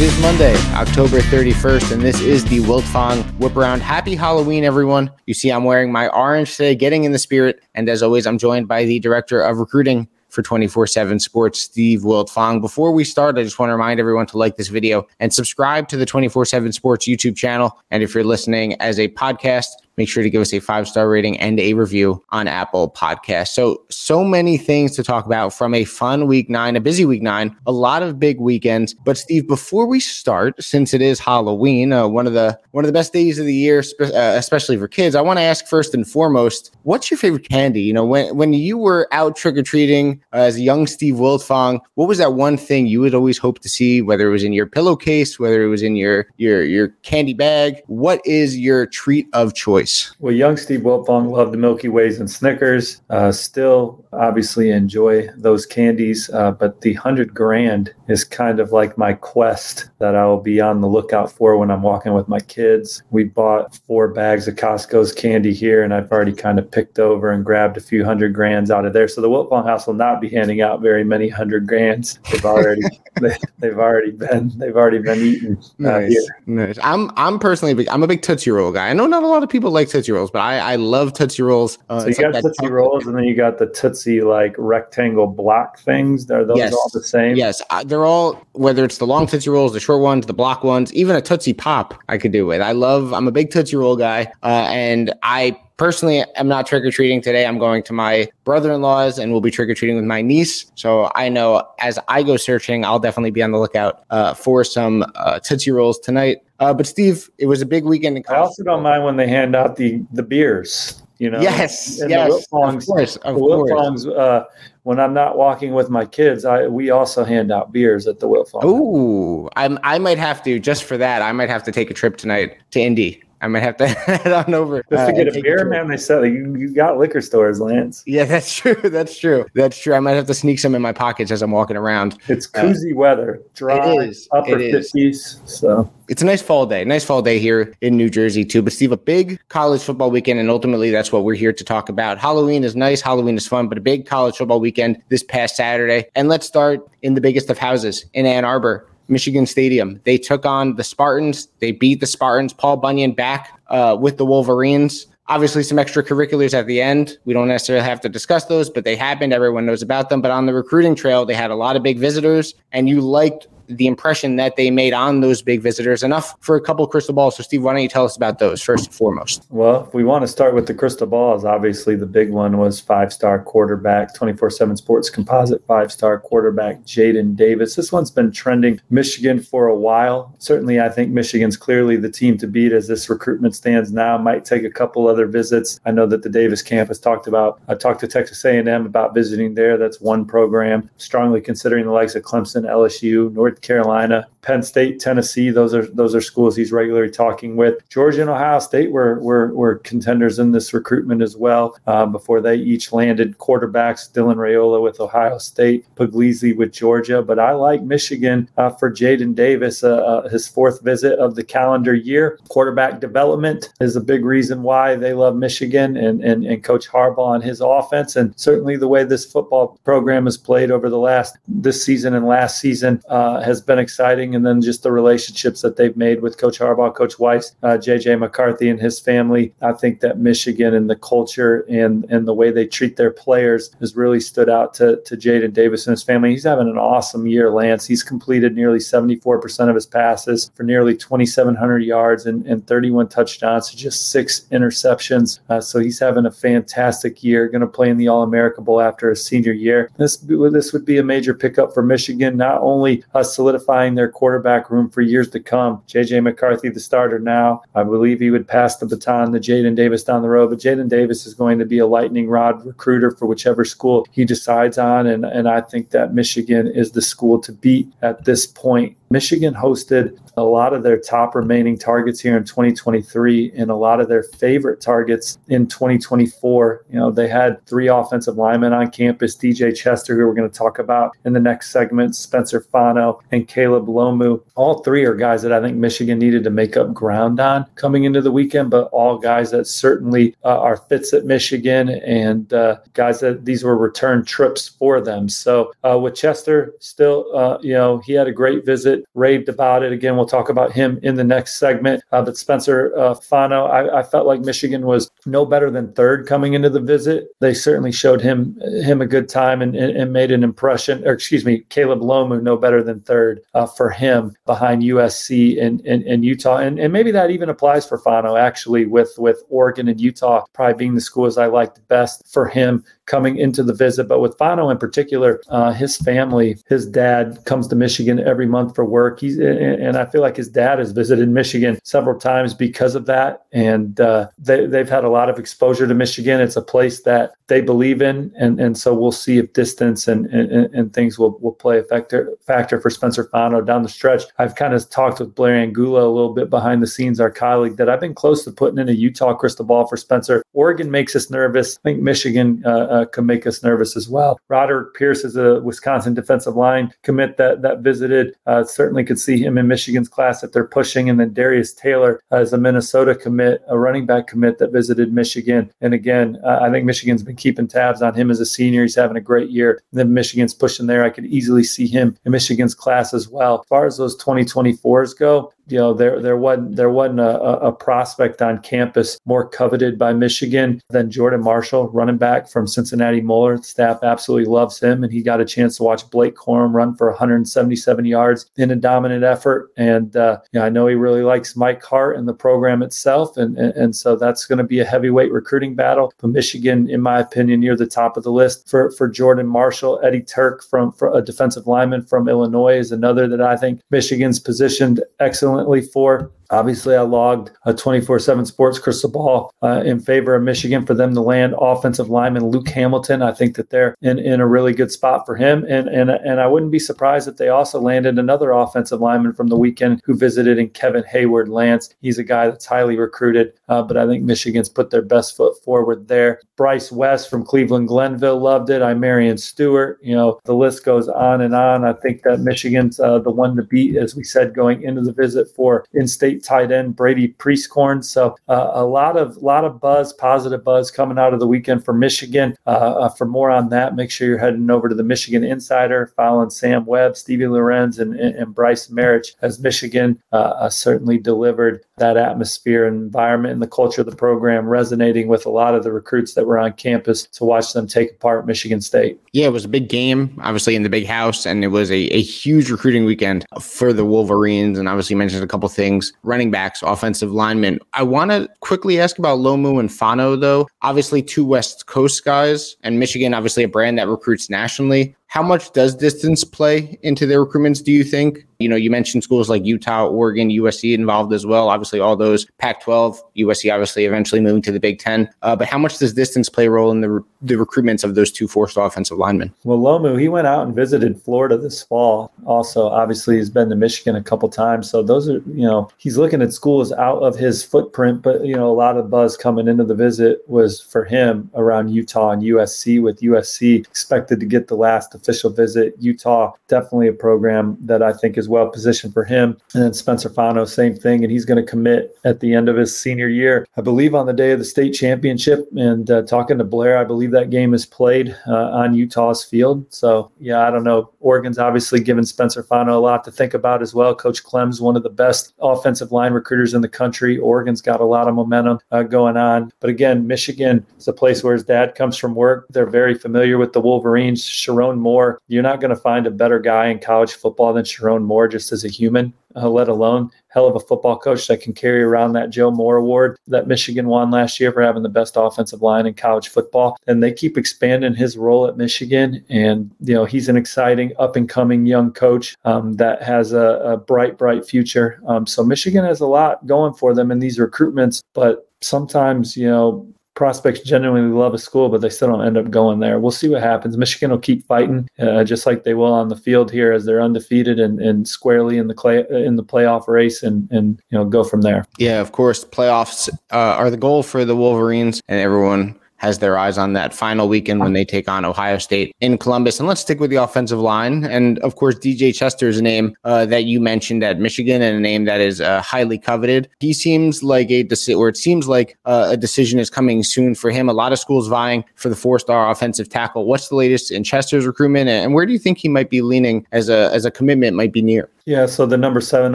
It is Monday, October 31st, and this is the Wiltfong Whip Around. Happy Halloween, everyone. You see, I'm wearing my orange today, getting in the spirit. And as always, I'm joined by the Director of Recruiting for 24 7 Sports, Steve Wiltfong. Before we start, I just want to remind everyone to like this video and subscribe to the 24 7 Sports YouTube channel. And if you're listening as a podcast, make sure to give us a five star rating and a review on Apple Podcasts. So, so many things to talk about from a fun week nine, a busy week nine, a lot of big weekends. But Steve, before we start, since it is Halloween, uh, one of the one of the best days of the year, spe- uh, especially for kids, I want to ask first and foremost, what's your favorite candy? You know, when when you were out trick or treating uh, as a young Steve Wiltfong, what was that one thing you would always hope to see, whether it was in your pillowcase, whether it was in your your your candy bag? What is your treat of choice? Well, young Steve Wiltfong loved the Milky Ways and Snickers. Uh, still, obviously, enjoy those candies, uh, but the hundred grand is kind of like my quest that I will be on the lookout for when I'm walking with my kids. We bought four bags of Costco's candy here, and I've already kind of picked over and grabbed a few hundred grands out of there. So the Wiltfong house will not be handing out very many hundred grands. They've already they, have already been they've already been eaten. Uh, nice, here. nice. I'm I'm personally I'm a big Tootsie Roll guy. I know not a lot of people like Tootsie Rolls, but I, I love Tootsie Rolls. Uh, so you got like Tootsie Rolls, and then you got the Tootsie like rectangle block things. Are those yes. all the same? Yes, uh, they're all whether it's the long Tootsie Rolls, the short ones, the block ones, even a Tootsie Pop. I could do with. I love. I'm a big Tootsie Roll guy, uh, and I personally am not trick or treating today. I'm going to my brother in law's and we'll be trick or treating with my niece. So I know as I go searching, I'll definitely be on the lookout uh, for some uh, Tootsie Rolls tonight. Uh, but Steve, it was a big weekend. In I also don't mind when they hand out the the beers. You know, yes, yes, of course, of course. Uh, when I'm not walking with my kids, I we also hand out beers at the Wiltfong. Ooh, I I might have to just for that. I might have to take a trip tonight to Indy. I might have to head on over. Just to uh, get a beer, man. They said you, you got liquor stores, Lance. Yeah, that's true. That's true. That's true. I might have to sneak some in my pockets as I'm walking around. It's koozie uh, weather, dry, it is. upper fifties. So it's a nice fall day. Nice fall day here in New Jersey too. But Steve, a big college football weekend, and ultimately that's what we're here to talk about. Halloween is nice. Halloween is fun, but a big college football weekend this past Saturday. And let's start in the biggest of houses in Ann Arbor. Michigan Stadium. They took on the Spartans. They beat the Spartans. Paul Bunyan back uh, with the Wolverines. Obviously, some extracurriculars at the end. We don't necessarily have to discuss those, but they happened. Everyone knows about them. But on the recruiting trail, they had a lot of big visitors, and you liked the impression that they made on those big visitors enough for a couple crystal balls. So, Steve, why don't you tell us about those first and foremost? Well, if we want to start with the crystal balls, obviously the big one was five star quarterback, 24 7 sports composite five star quarterback, Jaden Davis. This one's been trending Michigan for a while. Certainly, I think Michigan's clearly the team to beat as this recruitment stands now. Might take a couple other visits. I know that the Davis campus talked about, I talked to Texas A&M about visiting there. That's one program. Strongly considering the likes of Clemson, LSU, North Carolina, Penn State, Tennessee. Those are those are schools he's regularly talking with. Georgia and Ohio State were were, were contenders in this recruitment as well. Uh, before they each landed quarterbacks, Dylan Raiola with Ohio State, Puglisi with Georgia. But I like Michigan uh, for Jaden Davis, uh, uh, his fourth visit of the calendar year. Quarterback development is a big reason why they love Michigan and and, and Coach Harbaugh and his offense, and certainly the way this football program has played over the last this season and last season uh, has been exciting. And then just the relationships that they've made with Coach Harbaugh, Coach Weiss, uh, JJ McCarthy, and his family. I think that Michigan and the culture and, and the way they treat their players has really stood out to, to Jaden Davis and his family. He's having an awesome year, Lance. He's completed nearly 74% of his passes for nearly 2,700 yards and, and 31 touchdowns, just six interceptions. Uh, so he's having a fantastic year. Going to play in the All America Bowl after his senior year. This this would be a major pickup for Michigan, not only solidifying their quarterback room for years to come. JJ McCarthy, the starter now, I believe he would pass the baton to Jaden Davis down the road, but Jaden Davis is going to be a lightning rod recruiter for whichever school he decides on, and and I think that Michigan is the school to beat at this point Michigan hosted a lot of their top remaining targets here in 2023 and a lot of their favorite targets in 2024. You know, they had three offensive linemen on campus DJ Chester, who we're going to talk about in the next segment, Spencer Fano, and Caleb Lomu. All three are guys that I think Michigan needed to make up ground on coming into the weekend, but all guys that certainly uh, are fits at Michigan and uh, guys that these were return trips for them. So uh, with Chester, still, uh, you know, he had a great visit raved about it. Again, we'll talk about him in the next segment. Uh, but Spencer uh, Fano, I, I, felt like Michigan was no better than third coming into the visit. They certainly showed him him a good time and, and, and made an impression. Or excuse me, Caleb Lomu no better than third uh, for him behind USC and, and, and Utah. And, and maybe that even applies for Fano actually with with Oregon and Utah probably being the schools I liked best for him coming into the visit. But with Fano in particular, uh, his family, his dad comes to Michigan every month for work. He's and I feel like his dad has visited Michigan several times because of that, and uh, they, they've had a lot of exposure to Michigan. It's a place that they believe in, and and so we'll see if distance and and, and things will, will play a factor factor for Spencer Fano down the stretch. I've kind of talked with Blair Angulo a little bit behind the scenes, our colleague, that I've been close to putting in a Utah crystal ball for Spencer. Oregon makes us nervous. I think Michigan. Uh, uh, can make us nervous as well. Roderick Pierce is a Wisconsin defensive line commit that that visited. Uh, certainly could see him in Michigan's class if they're pushing. And then Darius Taylor as a Minnesota commit, a running back commit that visited Michigan. And again, uh, I think Michigan's been keeping tabs on him as a senior. He's having a great year. And then Michigan's pushing there. I could easily see him in Michigan's class as well. As far as those 2024s go, you know there there wasn't there wasn't a, a, prospect on campus more coveted by Michigan than Jordan Marshall, running back from Cincinnati Moeller. The staff absolutely loves him, and he got a chance to watch Blake Corum run for 177 yards in a dominant effort. And uh, you know, I know he really likes Mike Hart and the program itself, and and, and so that's going to be a heavyweight recruiting battle. But Michigan, in my opinion, near the top of the list for for Jordan Marshall, Eddie Tuerk from a defensive lineman from Illinois is another that I think Michigan's positioned excellent for. Obviously, I logged a 24 7 sports crystal ball uh, in favor of Michigan for them to land offensive lineman Luke Hamilton. I think that they're in, in a really good spot for him. And, and, and I wouldn't be surprised if they also landed another offensive lineman from the weekend who visited in Kevin Hayward Lance. He's a guy that's highly recruited, uh, but I think Michigan's put their best foot forward there. Bryce West from Cleveland Glenville loved it. I Marion Stewart. You know, the list goes on and on. I think that Michigan's uh, the one to beat, as we said, going into the visit for in state tight end Brady Prieskorn. So uh, a lot of lot of buzz, positive buzz coming out of the weekend for Michigan. Uh, uh, for more on that, make sure you're heading over to the Michigan Insider, following Sam Webb, Stevie Lorenz, and, and Bryce Marich as Michigan uh, uh, certainly delivered that atmosphere and environment and the culture of the program resonating with a lot of the recruits that were on campus to watch them take apart Michigan State. Yeah, it was a big game, obviously in the big house, and it was a, a huge recruiting weekend for the Wolverines. And obviously mentioned a couple things running backs, offensive linemen. I want to quickly ask about Lomu and Fano, though. Obviously, two West Coast guys, and Michigan, obviously, a brand that recruits nationally. How much does distance play into their recruitments, do you think? You know, you mentioned schools like Utah, Oregon, USC involved as well. Obviously, all those Pac 12, USC obviously eventually moving to the Big Ten. Uh, but how much does distance play a role in the, the recruitments of those two star offensive linemen? Well, Lomu, he went out and visited Florida this fall. Also, obviously, he's been to Michigan a couple times. So those are, you know, he's looking at schools out of his footprint. But, you know, a lot of buzz coming into the visit was for him around Utah and USC, with USC expected to get the last official visit. Utah, definitely a program that I think is well positioned for him. And then Spencer Fano, same thing. And he's going to commit at the end of his senior year, I believe, on the day of the state championship. And uh, talking to Blair, I believe that game is played uh, on Utah's field. So, yeah, I don't know. Oregon's obviously given Spencer Fano a lot to think about as well. Coach Clem's one of the best offensive line recruiters in the country. Oregon's got a lot of momentum uh, going on. But again, Michigan is a place where his dad comes from work. They're very familiar with the Wolverines. Sherrone Moore, you're not going to find a better guy in college football than Sherrone Moore just as a human uh, let alone hell of a football coach that can carry around that Joe Moore Award that Michigan won last year for having the best offensive line in college football. And they keep expanding his role at Michigan. And, you know, he's an exciting up and coming young coach um, that has a, a, bright, bright future. Um, so Michigan has a lot going for them in these recruitments, but sometimes, you know, prospects genuinely love a school, but they still don't end up going there. We'll see what happens. Michigan will keep fighting, uh, just like they will on the field here, as they're undefeated and, and squarely in the clay, in the playoff race, and and you know go from there. Yeah, of course, playoffs uh, are the goal for the Wolverines, and everyone has their eyes on that final weekend when they take on Ohio State in Columbus. And let's stick with the offensive line. And of course, DJ Chester's name uh, that you mentioned at Michigan and a name that is uh, highly coveted. He seems like a decision, or it seems like uh, a decision is coming soon for him. A lot of schools vying for the four star offensive tackle. What's the latest in Chester's recruitment? And where do you think he might be leaning as a, as a commitment might be near? Yeah, so the number seven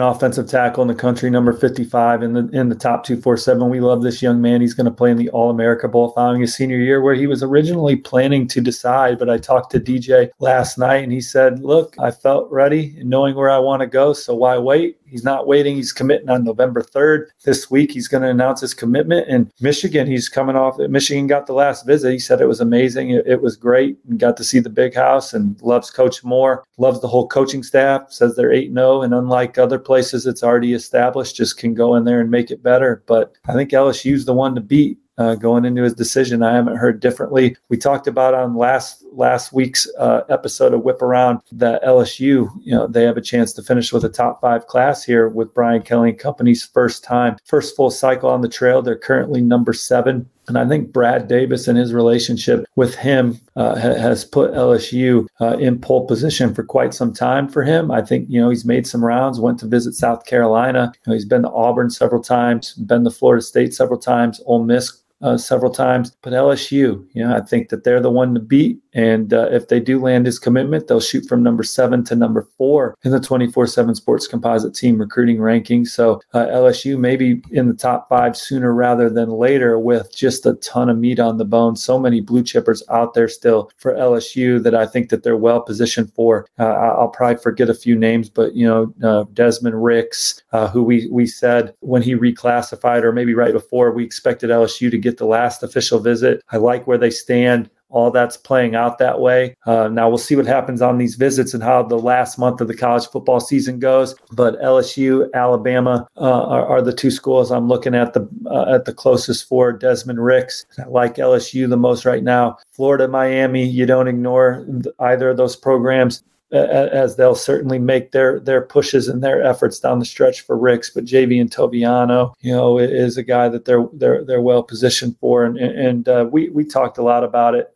offensive tackle in the country, number fifty-five in the in the top two four seven. We love this young man. He's going to play in the All America Bowl following his senior year, where he was originally planning to decide. But I talked to DJ last night, and he said, "Look, I felt ready, and knowing where I want to go. So why wait? He's not waiting. He's committing on November 3rd. This week, he's going to announce his commitment. And Michigan, he's coming off. Michigan got the last visit. He said it was amazing. It, it was great. And got to see the big house and loves Coach Moore, loves the whole coaching staff, says they're 8 0. And unlike other places, it's already established, just can go in there and make it better. But I think LSU's the one to beat uh, going into his decision. I haven't heard differently. We talked about on last last week's uh, episode of Whip Around that LSU, you know, they have a chance to finish with a top five class here with Brian Kelly and company's first time, first full cycle on the trail. They're currently number seven. And I think Brad Davis and his relationship with him uh, ha- has put LSU uh, in pole position for quite some time for him. I think, you know, he's made some rounds, went to visit South Carolina. You know, he's been to Auburn several times, been to Florida State several times, Ole Miss uh, several times. But LSU, you know, I think that they're the one to beat. And uh, if they do land his commitment, they'll shoot from number seven to number four in the 24 7 sports composite team recruiting ranking. So uh, LSU maybe in the top five sooner rather than later with just a ton of meat on the bone. So many blue chippers out there still for LSU that I think that they're well positioned for. Uh, I'll probably forget a few names, but, you know, uh, Desmond Ricks, uh, who we, we said when he reclassified or maybe right before we expected LSU to get the last official visit. I like where they stand all that's playing out that way. Uh, now we'll see what happens on these visits and how the last month of the college football season goes. But LSU, Alabama uh, are, are, the two schools I'm looking at the uh, at the closest for. Desmond Ricks, I like LSU the most right now. Florida, Miami, you don't ignore either of those programs as they'll certainly make their their pushes and their efforts down the stretch for Ricks. But JV and Toviano, you know, is a guy that they're they're they're well positioned for, and and uh, we we talked a lot about it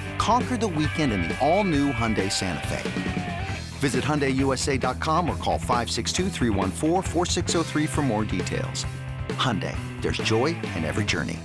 Conquer the weekend in the all-new Hyundai Santa Fe. Visit HyundaiUSA.com or call 562 for more details. Hyundai, there's joy in every journey.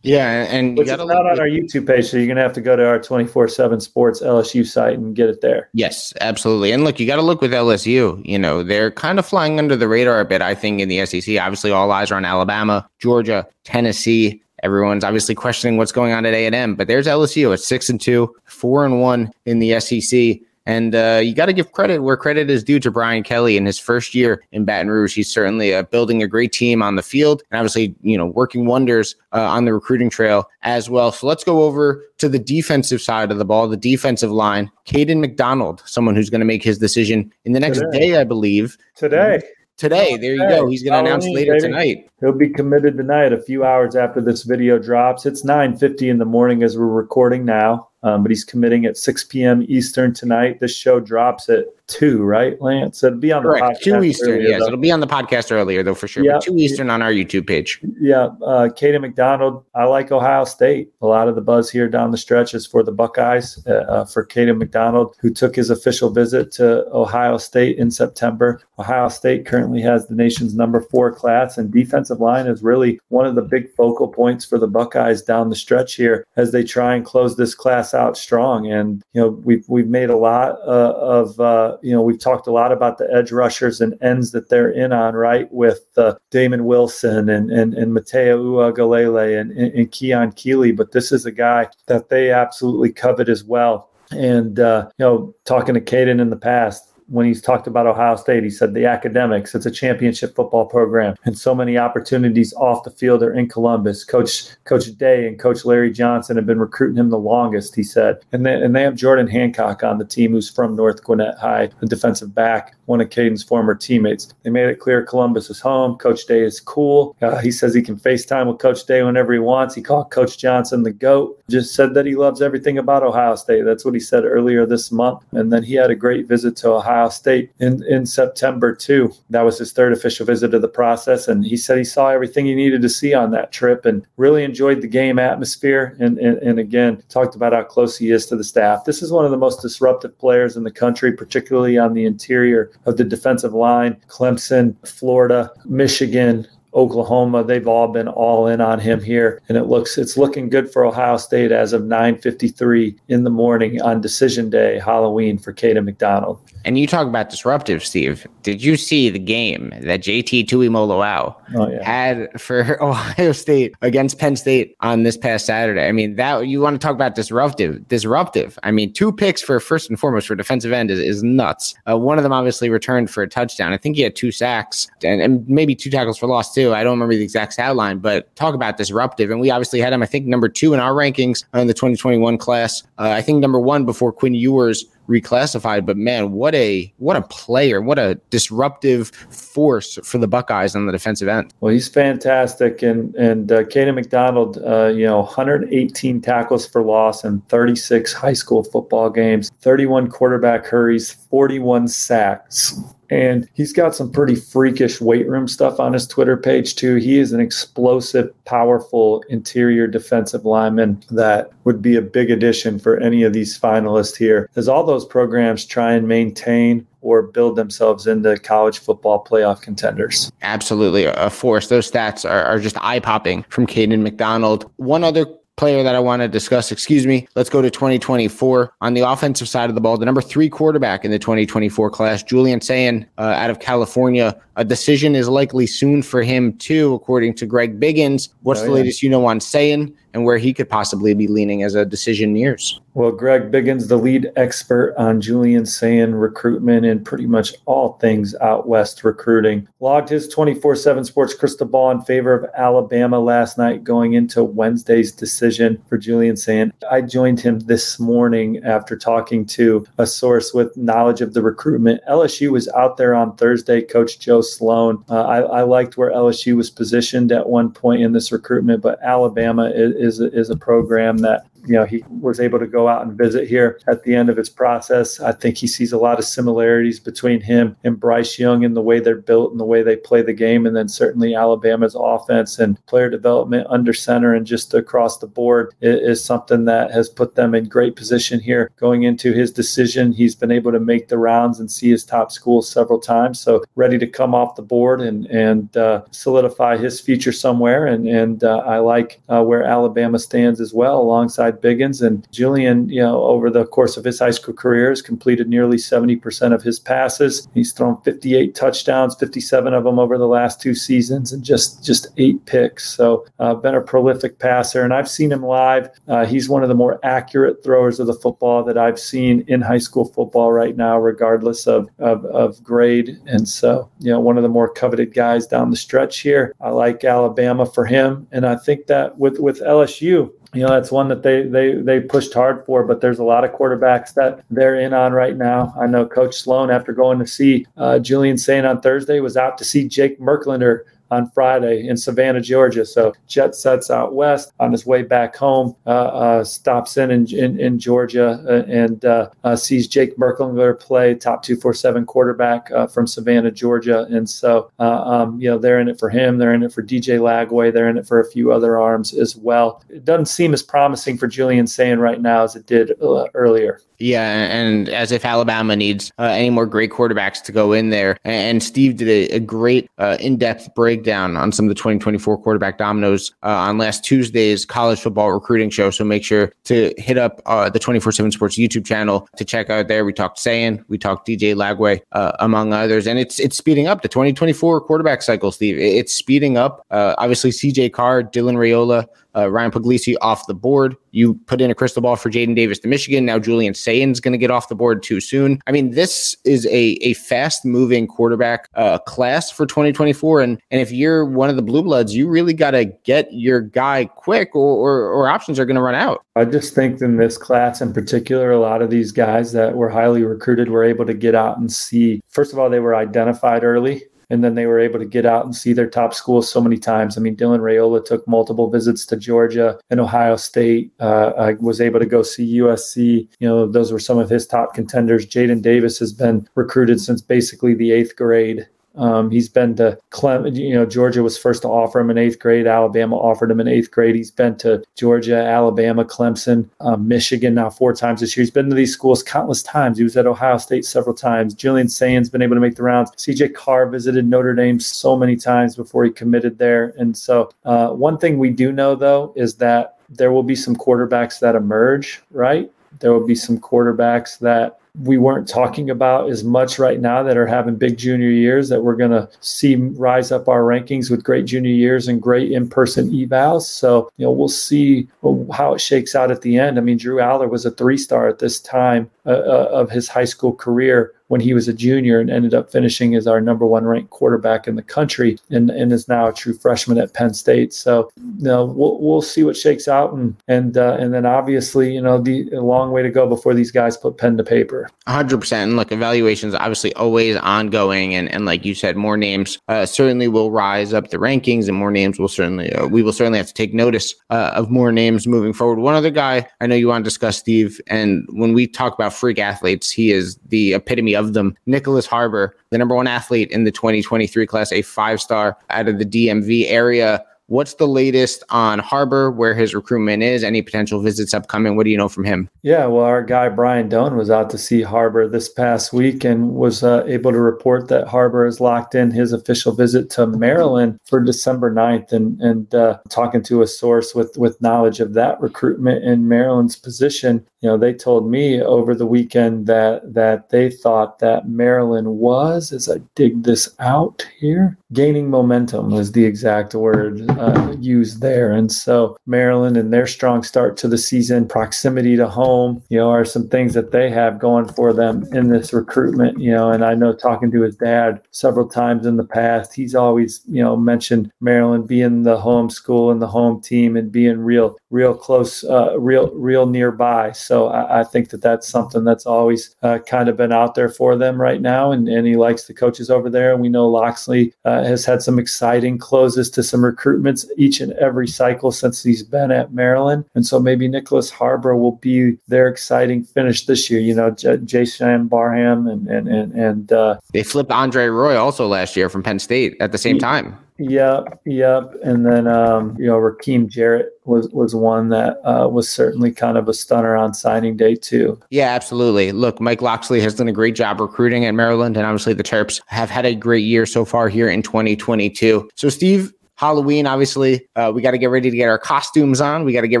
Yeah, and which is not on our YouTube page, so you're gonna have to go to our 24/7 Sports LSU site and get it there. Yes, absolutely. And look, you got to look with LSU. You know, they're kind of flying under the radar a bit. I think in the SEC, obviously, all eyes are on Alabama, Georgia, Tennessee. Everyone's obviously questioning what's going on at A and M, but there's LSU at six and two, four and one in the SEC. And uh, you got to give credit where credit is due to Brian Kelly in his first year in Baton Rouge. He's certainly uh, building a great team on the field and obviously, you know, working wonders uh, on the recruiting trail as well. So let's go over to the defensive side of the ball, the defensive line. Kayden McDonald, someone who's going to make his decision in the next Today. day, I believe. Today. Today, there you go. He's going to announce later baby. tonight. He'll be committed tonight, a few hours after this video drops. It's 9:50 in the morning as we're recording now, um, but he's committing at 6 p.m. Eastern tonight. This show drops at two, right, Lance? It'll be on the Correct. Two Eastern. earlier, Yes, though. it'll be on the podcast earlier though for sure. Yeah. Two Eastern on our YouTube page. Yeah, uh, Kayden McDonald. I like Ohio State. A lot of the buzz here down the stretch is for the Buckeyes, uh, uh, for Kayden McDonald, who took his official visit to Ohio State in September. Ohio State currently has the nation's number four class, and defensive line is really one of the big focal points for the Buckeyes down the stretch here as they try and close this class out strong. And you know, we've we've made a lot uh, of you know we've talked a lot about the edge rushers and ends that they're in on, right? With uh, Damon Wilson and and and Matayo Uiagalelei and, and, and Keon Keeley, but this is a guy that they absolutely covet as well. And uh, you know, talking to Kayden in the past, when he's talked about Ohio State, he said the academics, it's a championship football program, and so many opportunities off the field are in Columbus. Coach Coach Day and Coach Larry Johnson have been recruiting him the longest, he said. And they, and they have Jordan Hancock on the team, who's from North Gwinnett High, a defensive back, one of Kayden's former teammates. They made it clear Columbus is home. Coach Day is cool. Uh, he says he can FaceTime with Coach Day whenever he wants. He called Coach Johnson the GOAT. Just said that he loves everything about Ohio State. That's what he said earlier this month. And then he had a great visit to Ohio State in, in September, too. That was his third official visit of the process. And he said he saw everything he needed to see on that trip and really enjoyed the game atmosphere. And, and, and again, talked about how close he is to the staff. This is one of the most disruptive players in the country, particularly on the interior of the defensive line. Clemson, Florida, Michigan, Oklahoma, they've all been all in on him here, and it looks it's looking good for Ohio State as of 9:53 in the morning on decision day, Halloween for Kayden McDonald. And you talk about disruptive, Steve. Did you see the game that JT Tuimoloau Oh yeah, had for Ohio State against Penn State on this past Saturday? I mean, that you want to talk about disruptive, disruptive. I mean, two picks for first and foremost for defensive end is, is nuts. Uh, one of them obviously returned for a touchdown. I think he had two sacks and, and maybe two tackles for loss too. I don't remember the exact stat line, but talk about disruptive. And we obviously had him, I think, number two in our rankings in the 2021 class. Uh, I think number one before Quinn Ewers reclassified. But man, what a what a player! What a disruptive force for the Buckeyes on the defensive end. well he's fantastic, and and uh, Kayden McDonald, uh, you know, 118 tackles for loss in 36 high school football games, 31 quarterback hurries, 41 sacks. And he's got some pretty freakish weight room stuff on his Twitter page, too. He is an explosive, powerful interior defensive lineman that would be a big addition for any of these finalists here, as all those programs try and maintain or build themselves into college football playoff contenders. Absolutely a force. Those stats are, are just eye popping from Kayden McDonald. One other player that I want to discuss, excuse me, let's go to 2024 on the offensive side of the ball. The number three quarterback in the 2024 class, Julian Sayin uh, out of California. A decision is likely soon for him too, according to Greg Biggins. What's Oh, the latest you know on Sayin and where he could possibly be leaning as a decision nears? Well, Greg Biggins, the lead expert on Julian Sayin recruitment and pretty much all things out west recruiting, logged his 24 7 sports crystal ball in favor of Alabama last night going into Wednesday's decision for Julian Sayin. I joined him this morning after talking to a source with knowledge of the recruitment. LSU was out there on Thursday, Coach Joe Sloan. Uh, I, I liked where LSU was positioned at one point in this recruitment, but Alabama is, is, a, is a program that you know, he was able to go out and visit here at the end of his process. I think he sees a lot of similarities between him and Bryce Young in the way they're built and the way they play the game. And then certainly Alabama's offense and player development under center and just across the board is, something that has put them in great position here going into his decision. He's been able to make the rounds and see his top schools several times. So ready to come off the board and, and uh, solidify his future somewhere. And, and uh, I like uh, where Alabama stands as well alongside Biggins. And Julian, you know, over the course of his high school career has completed nearly 70% of his passes. He's thrown 58 touchdowns, 57 of them over the last two seasons, and just just eight picks. So uh, been a prolific passer, and I've seen him live. Uh, he's one of the more accurate throwers of the football that I've seen in high school football right now, regardless of, of, of grade. And so, you know, one of the more coveted guys down the stretch here. I like Alabama for him, and I think that with with LSU, you know that's one that they they they pushed hard for but there's a lot of quarterbacks that they're in on right now. I know coach sloan after going to see uh, julian sayin on thursday was out to see jake merklinger on Friday in Savannah, Georgia. So jet sets out west on his way back home, uh, uh, stops in in, in, in Georgia uh, and uh, uh, sees Jake Merklinger play, top 247 quarterback uh, from Savannah, Georgia. And so, um, you know, they're in it for him. They're in it for DJ Lagway. They're in it for a few other arms as well. It doesn't seem as promising for Julian Sayin right now as it did earlier. Yeah, and as if Alabama needs uh, any more great quarterbacks to go in there. And Steve did a, a great uh, in-depth breakdown on some of the 2024 quarterback dominoes uh, on last Tuesday's college football recruiting show. So make sure to hit up uh, the 24/7 Sports YouTube channel to check out there. We talked Sayin, we talked DJ Lagway, uh, among others, and it's it's speeding up the 2024 quarterback cycle. Steve, it's speeding up. Uh, obviously, CJ Carr, Dylan Raiola uh, Ryan Puglisi off the board. You put in a crystal ball for Jaden Davis to Michigan. Now Julian Sayin's going to get off the board too soon. I mean, this is a, a fast moving quarterback uh, class for 2024. And, and if you're one of the blue bloods, you really got to get your guy quick or, or, or options are going to run out. I just think in this class in particular, a lot of these guys that were highly recruited were able to get out and see. First of all, they were identified early and then they were able to get out and see their top schools so many times. I mean, Dylan Raiola took multiple visits to Georgia and Ohio State. Uh, I was able to go see USC. You know, those were some of his top contenders. Jaden Davis has been recruited since basically the eighth grade. Um, he's been to Clem, you know, Georgia was first to offer him in eighth grade. Alabama offered him in eighth grade. He's been to Georgia, Alabama, Clemson, um, Michigan now four times this year. He's been to these schools countless times. He was at Ohio State several times. Julian Sayin's been able to make the rounds. CJ Carr visited Notre Dame so many times before he committed there. And so, uh, one thing we do know though is that there will be some quarterbacks that emerge, right? There will be some quarterbacks that we weren't talking about as much right now that are having big junior years that we're going to see rise up our rankings with great junior years and great in-person evals. So, you know, we'll see how it shakes out at the end. I mean, Drew Allar was a three-star at this time uh, uh of his high school career when he was a junior and ended up finishing as our number one ranked quarterback in the country and, and is now a true freshman at Penn State. So, you know, we'll, we'll see what shakes out. And, and, uh, and then obviously, you know, the a long way to go before these guys put pen to paper. 100%. And look, evaluations obviously always ongoing. And, and like you said, more names uh, certainly will rise up the rankings and more names will certainly, uh, we will certainly have to take notice uh, of more names moving forward. One other guy I know you want to discuss, Steve, and when we talk about freak athletes, he is the epitome of them. Nyckoles Harbor, the number one athlete in the 2023 class, a five star out of the DMV area. What's the latest on Harbor, where his recruitment is? Any potential visits upcoming? What do you know from him? Yeah, well, our guy Brian Dohn was out to see Harbor this past week and was uh, able to report that Harbor has locked in his official visit to Maryland for December 9th. And, and uh, talking to a source with, with knowledge of that recruitment in Maryland's position, you know, they told me over the weekend that that they thought that Maryland was, as I dig this out here, gaining momentum was the exact word uh, used there. And so Maryland and their strong start to the season, proximity to home, you know, are some things that they have going for them in this recruitment. You know, and I know talking to his dad several times in the past, he's always you know mentioned Maryland being the home school and the home team and being real, real close, uh, real, real nearby. So I, I, think that that's something that's always uh, kind of been out there for them right now. And, and he likes the coaches over there. And we know Locksley uh, has had some exciting closes to some recruitments each and every cycle since he's been at Maryland. And so maybe Nyckoles Harbor will be their exciting finish this year. You know, J- Jaishawn Barham and, and, and, and uh, they flipped Andre Roy also last year from Penn State at the same time. Yep, yep. And then um, you know, Rakim Jarrett was was one that uh, was certainly kind of a stunner on signing day too. Yeah, absolutely. Look, Mike Locksley has done a great job recruiting at Maryland, and obviously the Terps have had a great year so far here in 2022. So, Steve, Halloween, obviously, uh, we got to get ready to get our costumes on. We got to get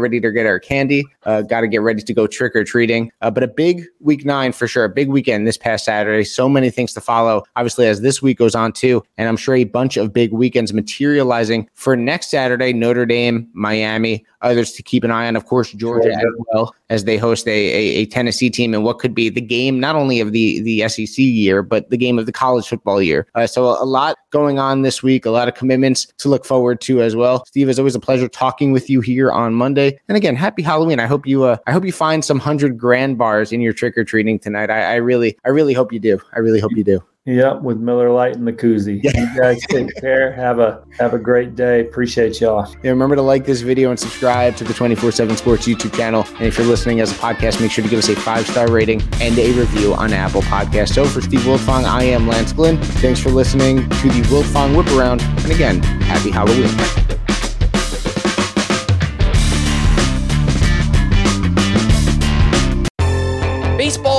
ready to get our candy. Uh, got to get ready to go trick or treating. Uh, but a big week nine for sure. A big weekend this past Saturday. So many things to follow. Obviously, as this week goes on too, and I'm sure a bunch of big weekends materializing for next Saturday. Notre Dame, Miami, others to keep an eye on. Of course, Georgia as well as they host a, a, a, Tennessee team and what could be the game not only of the the SEC year but the game of the college football year. Uh, so a lot going on this week, a lot of commitments to look forward to as well. Steve, it's always a pleasure talking with you here on Monday. And again, happy Halloween. I hope you uh, I hope you find some hundred grand bars in your trick or treating tonight. I, I really I really hope you do. I really hope you do. Yep, with Miller Lite and the koozie. Yeah. You guys take care. Have a have a great day. Appreciate y'all. Yeah, remember to like this video and subscribe to the 24/7 Sports YouTube channel. And if you're listening as a podcast, make sure to give us a five star rating and a review on Apple Podcast. So for Steve Wiltfong, I am Lance Glynn. Thanks for listening to the Wiltfong Whip Around. And again, happy Halloween.